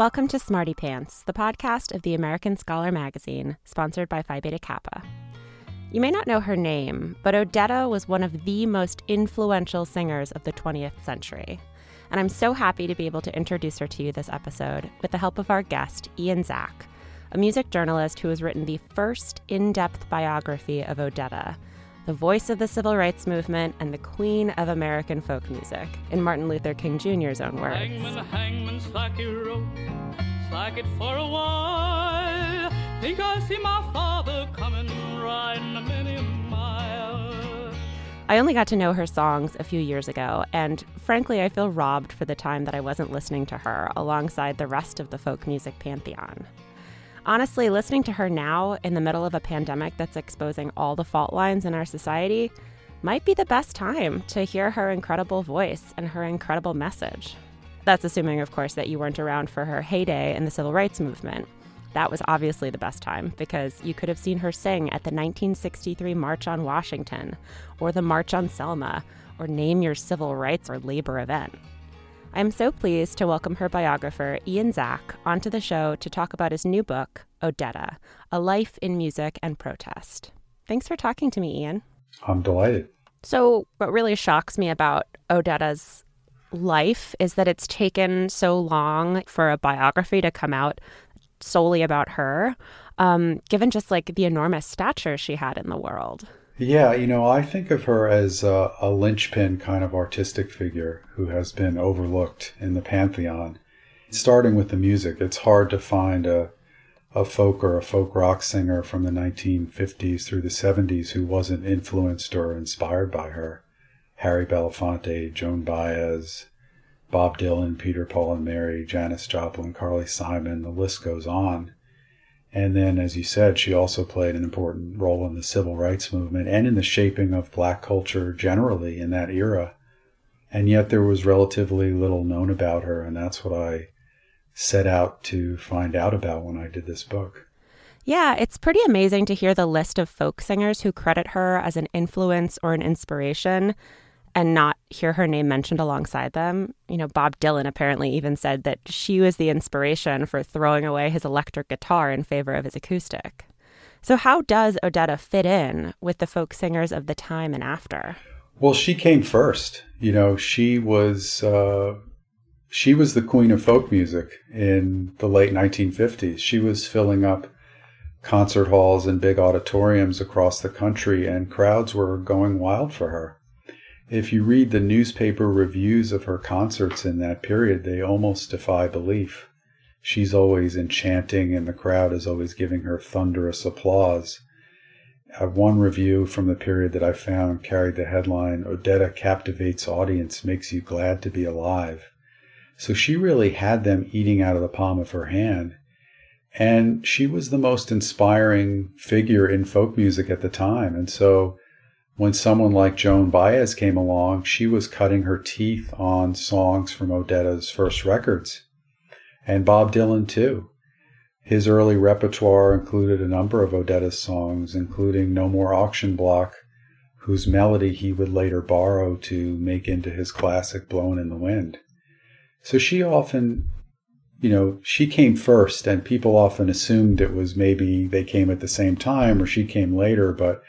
Welcome to Smarty Pants, the podcast of the American Scholar magazine, sponsored by Phi Beta Kappa. You may not know her name, but Odetta was one of the most influential singers of the 20th century. And I'm so happy to be able to introduce her to you this episode with the help of our guest, Ian Zack, a music journalist who has written the first in depth biography of Odetta, the voice of the civil rights movement and the queen of American folk music, in Martin Luther King Jr.'s own words. Hangman, hangman, slack your rope, slack it for a while. Think I see my father coming, riding a. I only got to know her songs a few years ago, and frankly, I feel robbed for the time that I wasn't listening to her alongside the rest of the folk music pantheon. Honestly, listening to her now in the middle of a pandemic that's exposing all the fault lines in our society might be the best time to hear her incredible voice and her incredible message. That's assuming, of course, that you weren't around for her heyday in the civil rights movement. That was obviously the best time because you could have seen her sing at the 1963 March on Washington, or the March on Selma, or name your civil rights or labor event. I am so pleased to welcome her biographer, Ian Zack, onto the show to talk about his new book, Odetta A Life in Music and Protest. Thanks for talking to me, Ian. I'm delighted. So, what really shocks me about Odetta's life is that it's taken so long for a biography to come out solely about her, um, given just like the enormous stature she had in the world. Yeah, you know, I think of her as a, a, linchpin kind of artistic figure who has been overlooked in the pantheon. Starting with the music, it's hard to find a, a folk or a folk rock singer from the 1950s through the 70s who wasn't influenced or inspired by her. Harry Belafonte, Joan Baez, Bob Dylan, Peter, Paul and Mary, Janis Joplin, Carly Simon, the list goes on. And then, as you said, she also played an important role in the civil rights movement and in the shaping of black culture generally in that era. And yet there was relatively little known about her, and that's what I set out to find out about when I did this book. Yeah, it's pretty amazing to hear the list of folk singers who credit her as an influence or an inspiration and not hear her name mentioned alongside them. You know, Bob Dylan apparently even said that she was the inspiration for throwing away his electric guitar in favor of his acoustic. So, how does Odetta fit in with the folk singers of the time and after? Well, she came first. You know, she was uh, she was the queen of folk music in the late 1950s. She was filling up concert halls and big auditoriums across the country, and crowds were going wild for her if you read the newspaper reviews of her concerts in that period, they almost defy belief. She's always enchanting, and the crowd is always giving her thunderous applause. Uh, one review from the period that I found carried the headline Odetta captivates audience, makes you glad to be alive. So she really had them eating out of the palm of her hand. And she was the most inspiring figure in folk music at the time. And so when someone like Joan Baez came along, she was cutting her teeth on songs from Odetta's first records. And Bob Dylan, too. His early repertoire included a number of Odetta's songs, including No More Auction Block, whose melody he would later borrow to make into his classic Blowin' in the Wind. So she often you know, she came first, and people often assumed it was maybe they came at the same time or she came later. But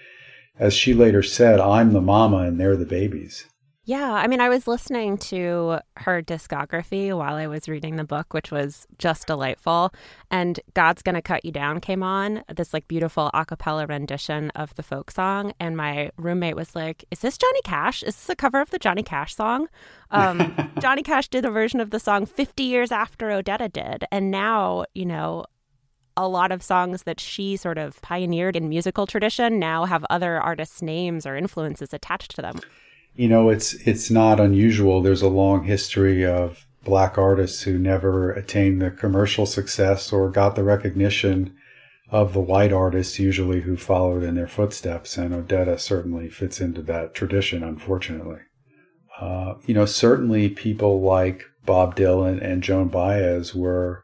as she later said, I'm the mama and they're the babies. Yeah, I mean, I was listening to her discography while I was reading the book, which was just delightful. And God's Gonna Cut You Down came on, this like beautiful a cappella rendition of the folk song. And my roommate was like, Is this Johnny Cash? Is this a cover of the Johnny Cash song? Um, Johnny Cash did a version of the song 50 years after Odetta did. And now, you know, a lot of songs that she sort of pioneered in musical tradition now have other artists' names or influences attached to them you know, it's it's not unusual. There's a long history of black artists who never attained the commercial success or got the recognition of the white artists usually who followed in their footsteps and odetta certainly fits into that tradition unfortunately uh, you know certainly people like bob dylan and joan baez were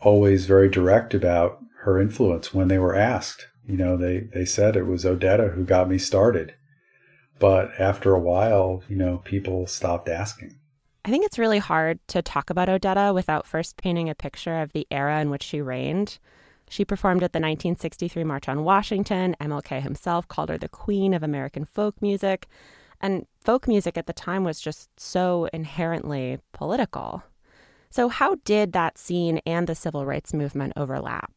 always very direct about her influence when they were asked you know they, they said it was odetta who got me started but after a while, you know, people stopped asking. I think it's really hard to talk about Odetta without first painting a picture of the era in which she reigned. She performed at the 1963 March on Washington. MLK himself called her the queen of American folk music. And folk music at the time was just so inherently political. So, how did that scene and the civil rights movement overlap?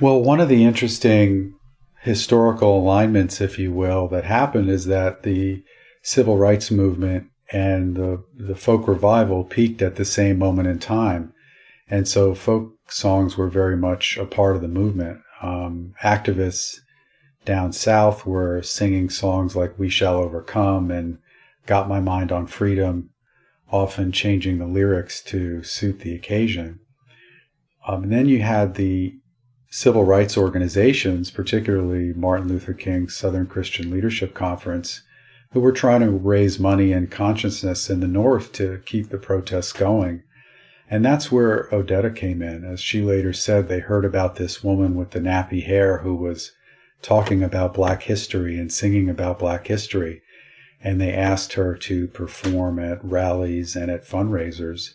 Well, one of the interesting historical alignments, if you will, that happened is that the civil rights movement and the, the folk revival peaked at the same moment in time. And so folk songs were very much a part of the movement. Um, activists down south were singing songs like We Shall Overcome and Got My Mind on Freedom, often changing the lyrics to suit the occasion. Um, and then you had the civil rights organizations, particularly Martin Luther King's Southern Christian Leadership Conference, who were trying to raise money and consciousness in the North to keep the protests going. And that's where Odetta came in. As she later said, they heard about this woman with the nappy hair who was talking about Black history and singing about Black history. And they asked her to perform at rallies and at fundraisers.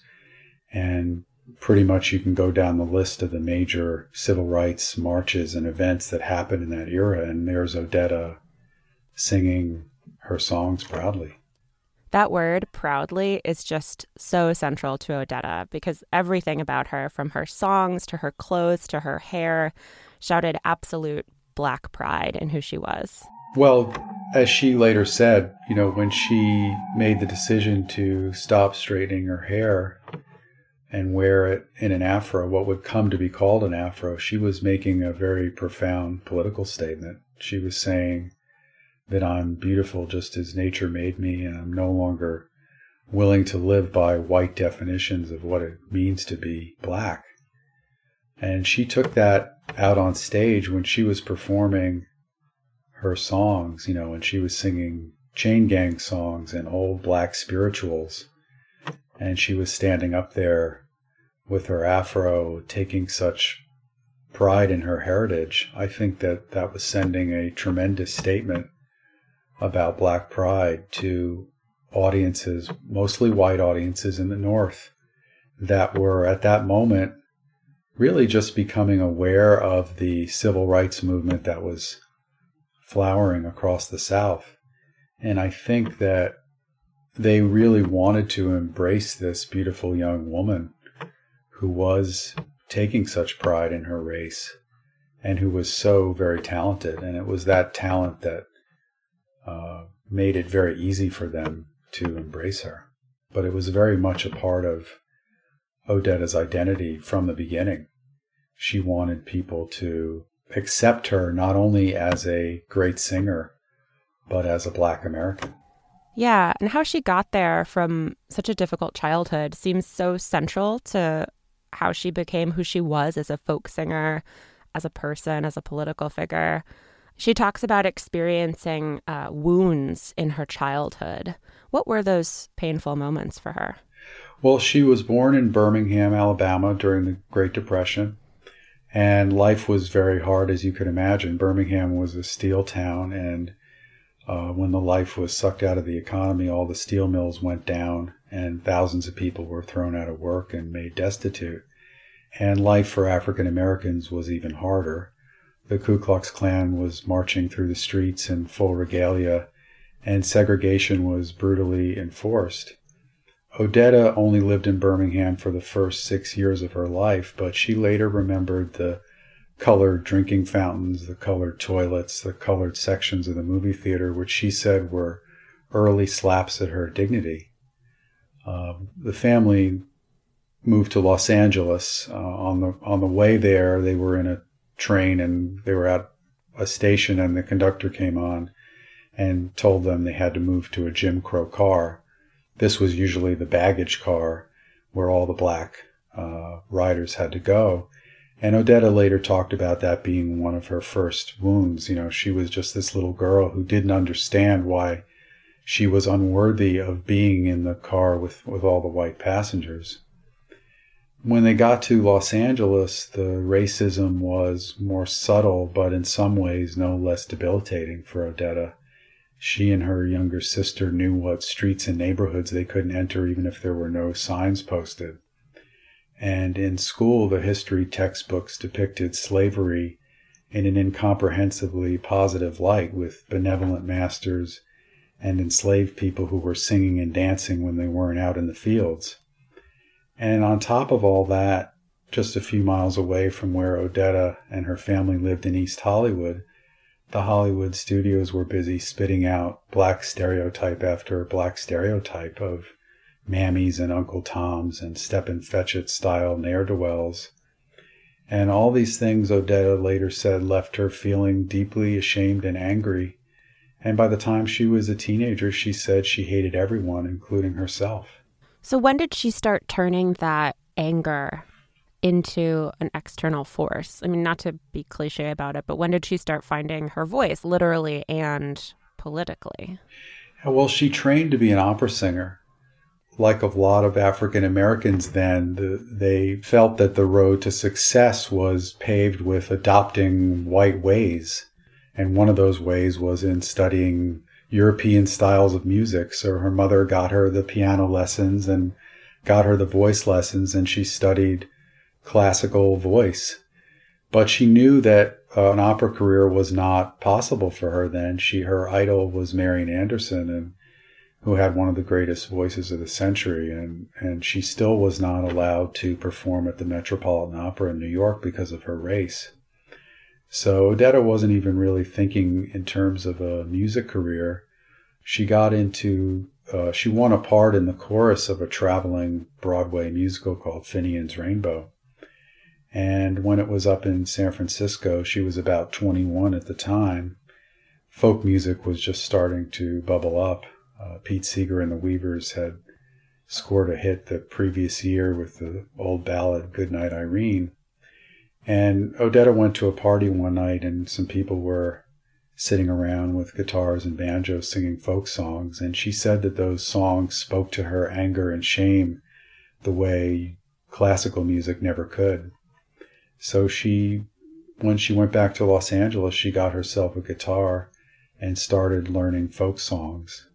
And pretty much you can go down the list of the major civil rights marches and events that happened in that era, and there's Odetta singing her songs proudly. That word, proudly, is just so central to Odetta because everything about her, from her songs to her clothes to her hair, shouted absolute black pride in who she was. Well, as she later said, you know, when she made the decision to stop straightening her hair, and wear it in an afro, what would come to be called an afro, she was making a very profound political statement. She was saying that I'm beautiful just as nature made me, and I'm no longer willing to live by white definitions of what it means to be black. And she took that out on stage when she was performing her songs, you know, when she was singing chain gang songs and old black spirituals. And she was standing up there with her afro taking such pride in her heritage, I think that that was sending a tremendous statement about black pride to audiences, mostly white audiences in the North, that were at that moment really just becoming aware of the civil rights movement that was flowering across the South. And I think that they really wanted to embrace this beautiful young woman who was taking such pride in her race and who was so very talented. And it was that talent that uh, made it very easy for them to embrace her. But it was very much a part of Odetta's identity from the beginning. She wanted people to accept her not only as a great singer, but as a Black American. Yeah, and how she got there from such a difficult childhood seems so central to how she became who she was as a folk singer, as a person, as a political figure. She talks about experiencing uh, wounds in her childhood. What were those painful moments for her? Well, she was born in Birmingham, Alabama during the Great Depression, and life was very hard, as you could imagine. Birmingham was a steel town, and uh, when the life was sucked out of the economy, all the steel mills went down, and thousands of people were thrown out of work and made destitute. And life for African Americans was even harder. The Ku Klux Klan was marching through the streets in full regalia, and segregation was brutally enforced. Odetta only lived in Birmingham for the first six years of her life, but she later remembered the colored drinking fountains, the colored toilets, the colored sections of the movie theater, which she said were early slaps at her dignity. Uh, the family moved to Los Angeles. Uh, on the on the way there, they were in a train and they were at a station, and the conductor came on and told them they had to move to a Jim Crow car. This was usually the baggage car where all the black uh, riders had to go. And Odetta later talked about that being one of her first wounds. You know, she was just this little girl who didn't understand why she was unworthy of being in the car with, with all the white passengers. When they got to Los Angeles, the racism was more subtle, but in some ways no less debilitating for Odetta. She and her younger sister knew what streets and neighborhoods they couldn't enter even if there were no signs posted. And in school, the history textbooks depicted slavery in an incomprehensibly positive light with benevolent masters and enslaved people who were singing and dancing when they weren't out in the fields. And on top of all that, just a few miles away from where Odetta and her family lived in East Hollywood, the Hollywood studios were busy spitting out black stereotype after black stereotype of mammies and Uncle Toms and Stepin Fetchit style ne'er do wells. And all these things, Odetta later said, left her feeling deeply ashamed and angry. And by the time she was a teenager, she said she hated everyone, including herself. So, when did she start turning that anger into an external force? I mean, not to be cliche about it, but when did she start finding her voice, literally and politically? Well, she trained to be an opera singer. Like a lot of African Americans then, the, they felt that the road to success was paved with adopting white ways. And one of those ways was in studying European styles of music. So her mother got her the piano lessons and got her the voice lessons, and she studied classical voice. But she knew that uh, an opera career was not possible for her then. She her idol was Marian Anderson and who had one of the greatest voices of the century and and she still was not allowed to perform at the Metropolitan Opera in New York because of her race. So Odetta wasn't even really thinking in terms of a music career. She got into uh, she won a part in the chorus of a traveling Broadway musical called Finian's Rainbow. And when it was up in San Francisco, she was about 21 at the time. Folk music was just starting to bubble up. Uh, Pete Seeger and the Weavers had scored a hit the previous year with the old ballad Goodnight Irene. And Odetta went to a party one night and some people were sitting around with guitars and banjos singing folk songs. And she said that those songs spoke to her anger and shame the way classical music never could. So she, when she went back to Los Angeles, she got herself a guitar and started learning folk songs.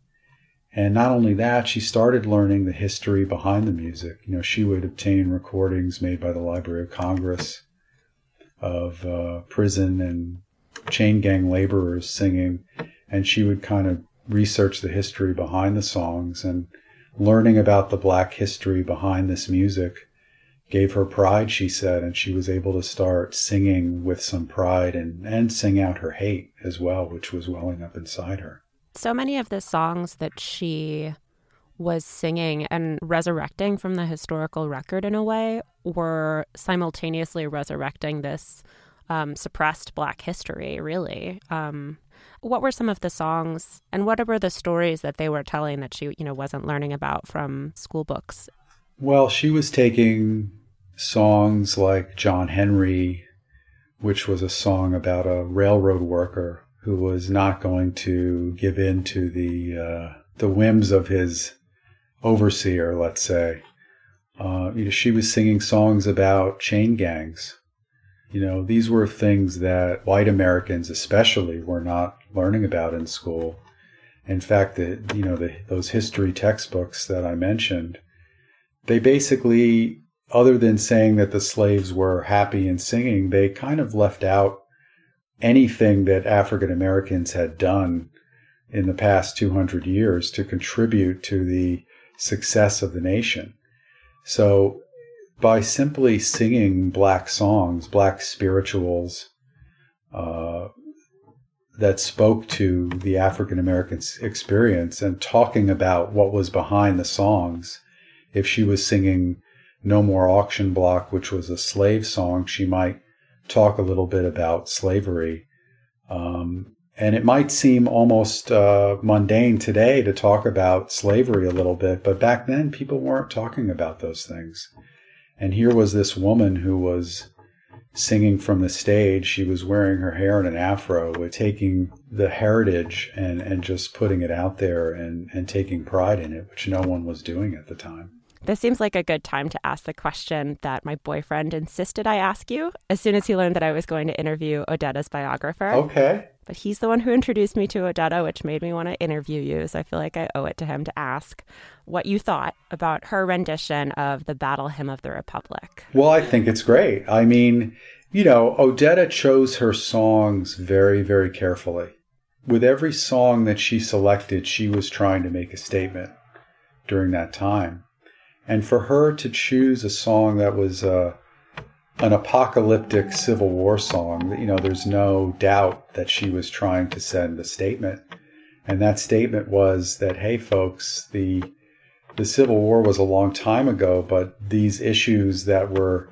And not only that, she started learning the history behind the music. You know, she would obtain recordings made by the Library of Congress of uh, prison and chain gang laborers singing, and she would kind of research the history behind the songs and learning about the black history behind this music gave her pride, she said, and she was able to start singing with some pride and, and sing out her hate as well, which was welling up inside her. So many of the songs that she was singing and resurrecting from the historical record in a way were simultaneously resurrecting this um, suppressed Black history, really. Um, what were some of the songs and what were the stories that they were telling that she, you know, wasn't learning about from school books? Well, she was taking songs like John Henry, which was a song about a railroad worker who was not going to give in to the uh, the whims of his overseer, let's say. Uh, you know, she was singing songs about chain gangs. You know, these were things that white Americans, especially, were not learning about in school. In fact, the you know the, those history textbooks that I mentioned, they basically, other than saying that the slaves were happy and singing, they kind of left out anything that African Americans had done in the past 200 years to contribute to the success of the nation. So, by simply singing black songs, black spirituals, uh, that spoke to the African American experience and talking about what was behind the songs. If she was singing No More Auction Block, which was a slave song, she might talk a little bit about slavery. Um, and it might seem almost uh, mundane today to talk about slavery a little bit, but back then people weren't talking about those things. And here was this woman who was singing from the stage. She was wearing her hair in an afro, with taking the heritage and, and just putting it out there and, and taking pride in it, which no one was doing at the time. This seems like a good time to ask the question that my boyfriend insisted I ask you as soon as he learned that I was going to interview Odetta's biographer. Okay. But he's the one who introduced me to Odetta, which made me want to interview you. So I feel like I owe it to him to ask what you thought about her rendition of the Battle Hymn of the Republic. Well, I think it's great. I mean, you know, Odetta chose her songs very, very carefully. With every song that she selected, she was trying to make a statement during that time. And for her to choose a song that was uh, an apocalyptic Civil War song, you know, there's no doubt that she was trying to send a statement. And that statement was that, hey, folks, the the Civil War was a long time ago, but these issues that were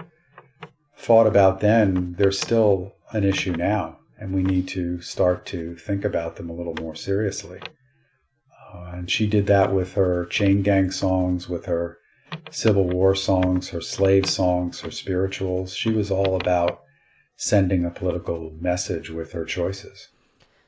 fought about then, they're still an issue now, and we need to start to think about them a little more seriously. Uh, and she did that with her chain gang songs, with her Civil War songs, her slave songs, her spirituals. She was all about sending a political message with her choices.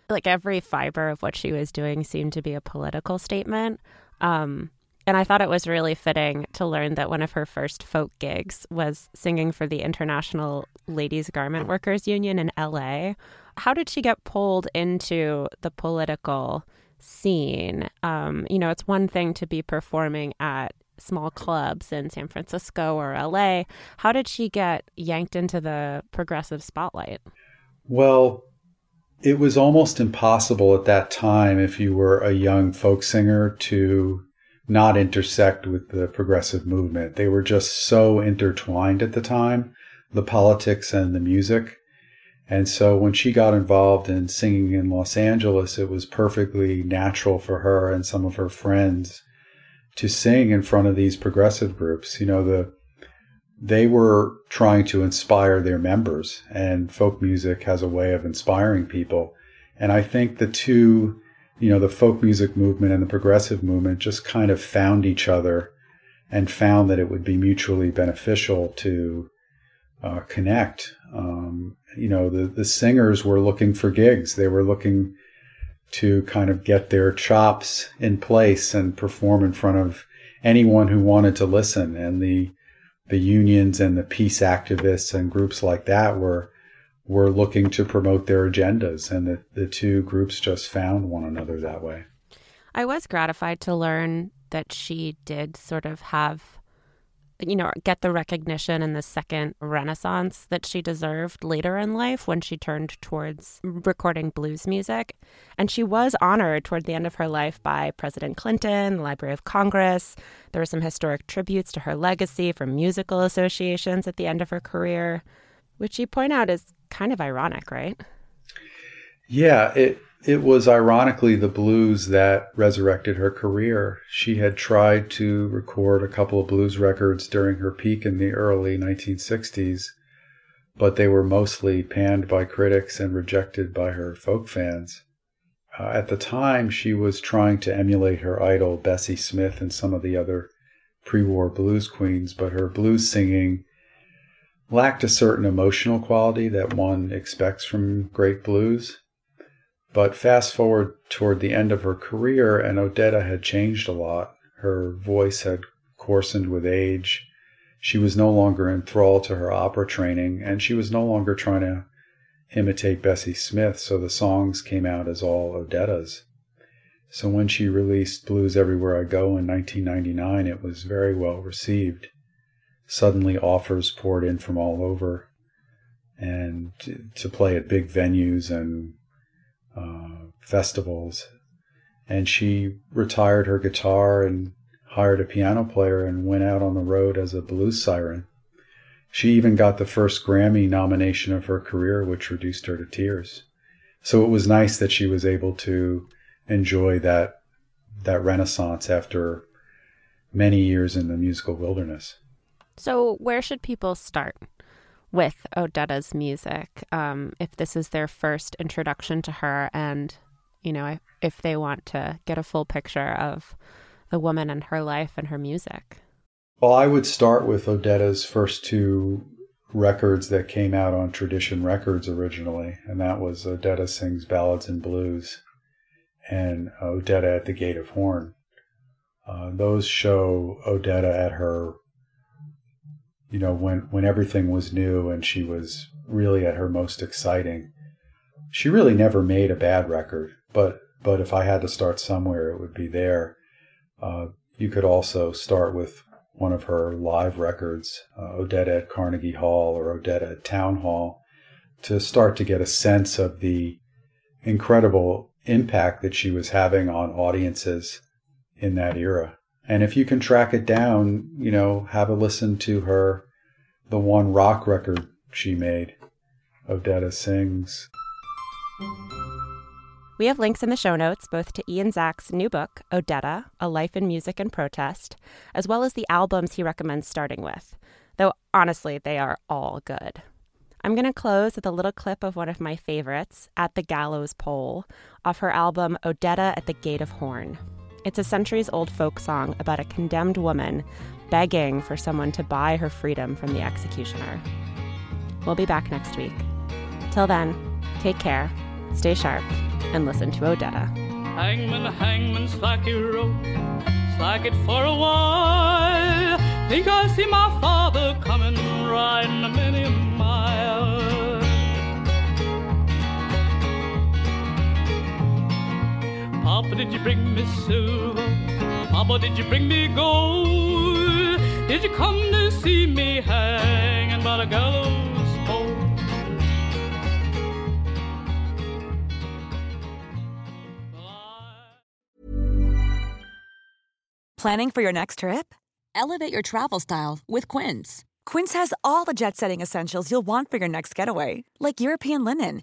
Like every fiber of what she was doing seemed to be a political statement. Um, and I thought it was really fitting to learn that one of her first folk gigs was singing for the International Ladies Garment Workers Union in LA. How did she get pulled into the political scene? Um, you know, it's one thing to be performing at small clubs in San Francisco or LA. How did she get yanked into the progressive spotlight? Well, it was almost impossible at that time if you were a young folk singer to not intersect with the progressive movement. They were just so intertwined at the time, the politics and the music. And so when she got involved in singing in Los Angeles, it was perfectly natural for her and some of her friends to sing in front of these progressive groups. You know, the they were trying to inspire their members, and folk music has a way of inspiring people. And I think the two, you know, the folk music movement and the progressive movement just kind of found each other and found that it would be mutually beneficial to uh, connect. Um, you know, the, the singers were looking for gigs. They were looking to kind of get their chops in place and perform in front of anyone who wanted to listen. And the the unions and the peace activists and groups like that were were looking to promote their agendas, and the, the two groups just found one another that way. I was gratified to learn that she did sort of have you know, get the recognition and the second renaissance that she deserved later in life when she turned towards recording blues music. And she was honored toward the end of her life by President Clinton, the Library of Congress. There were some historic tributes to her legacy from musical associations at the end of her career, which you point out is kind of ironic, right? Yeah, it it was ironically the blues that resurrected her career. She had tried to record a couple of blues records during her peak in the early 1960s, but they were mostly panned by critics and rejected by her folk fans. Uh, at the time, she was trying to emulate her idol Bessie Smith and some of the other pre war blues queens, but her blues singing lacked a certain emotional quality that one expects from great blues. But fast forward toward the end of her career, and Odetta had changed a lot. Her voice had coarsened with age. She was no longer enthralled to her opera training, and she was no longer trying to imitate Bessie Smith, so the songs came out as all Odetta's. So when she released Blues Everywhere I Go in 1999, it was very well received. Suddenly offers poured in from all over and to play at big venues and uh, festivals. And she retired her guitar and hired a piano player and went out on the road as a blues siren. She even got the first Grammy nomination of her career, which reduced her to tears. So it was nice that she was able to enjoy that that renaissance after many years in the musical wilderness. So, where should people start with Odetta's music um, if this is their first introduction to her and, you know, if they want to get a full picture of the woman and her life and her music? Well, I would start with Odetta's first two records that came out on Tradition Records originally, and that was Odetta Sings Ballads and Blues and Odetta at the Gate of Horn. Uh, those show Odetta at her, you know, when when everything was new and she was really at her most exciting. She really never made a bad record, but but if I had to start somewhere, it would be there. Uh, you could also start with one of her live records, uh, at Carnegie Hall or Odetta at Town Hall, to start to get a sense of the incredible impact that she was having on audiences in that era. And if you can track it down, you know, have a listen to her, the one rock record she made, Odetta Sings. We have links in the show notes both to Ian Zack's new book, Odetta A Life in Music and Protest, as well as the albums he recommends starting with, though honestly, they are all good. I'm going to close with a little clip of one of my favorites, At the Gallows Pole, off her album Odetta at the Gate of Horn. It's a centuries old folk song about a condemned woman begging for someone to buy her freedom from the executioner. We'll be back next week. Till then, take care, stay sharp, and listen to Odetta. Hangman, hangman, slack your rope, slack it for a while. Think I see my father coming, riding a mile. Papa, did you bring me silver? Papa, did you bring me gold? Did you come to see me hanging by the gallows pole? Planning for your next trip? Elevate your travel style with Quince. Quince has all the jet setting essentials you'll want for your next getaway, like European linen,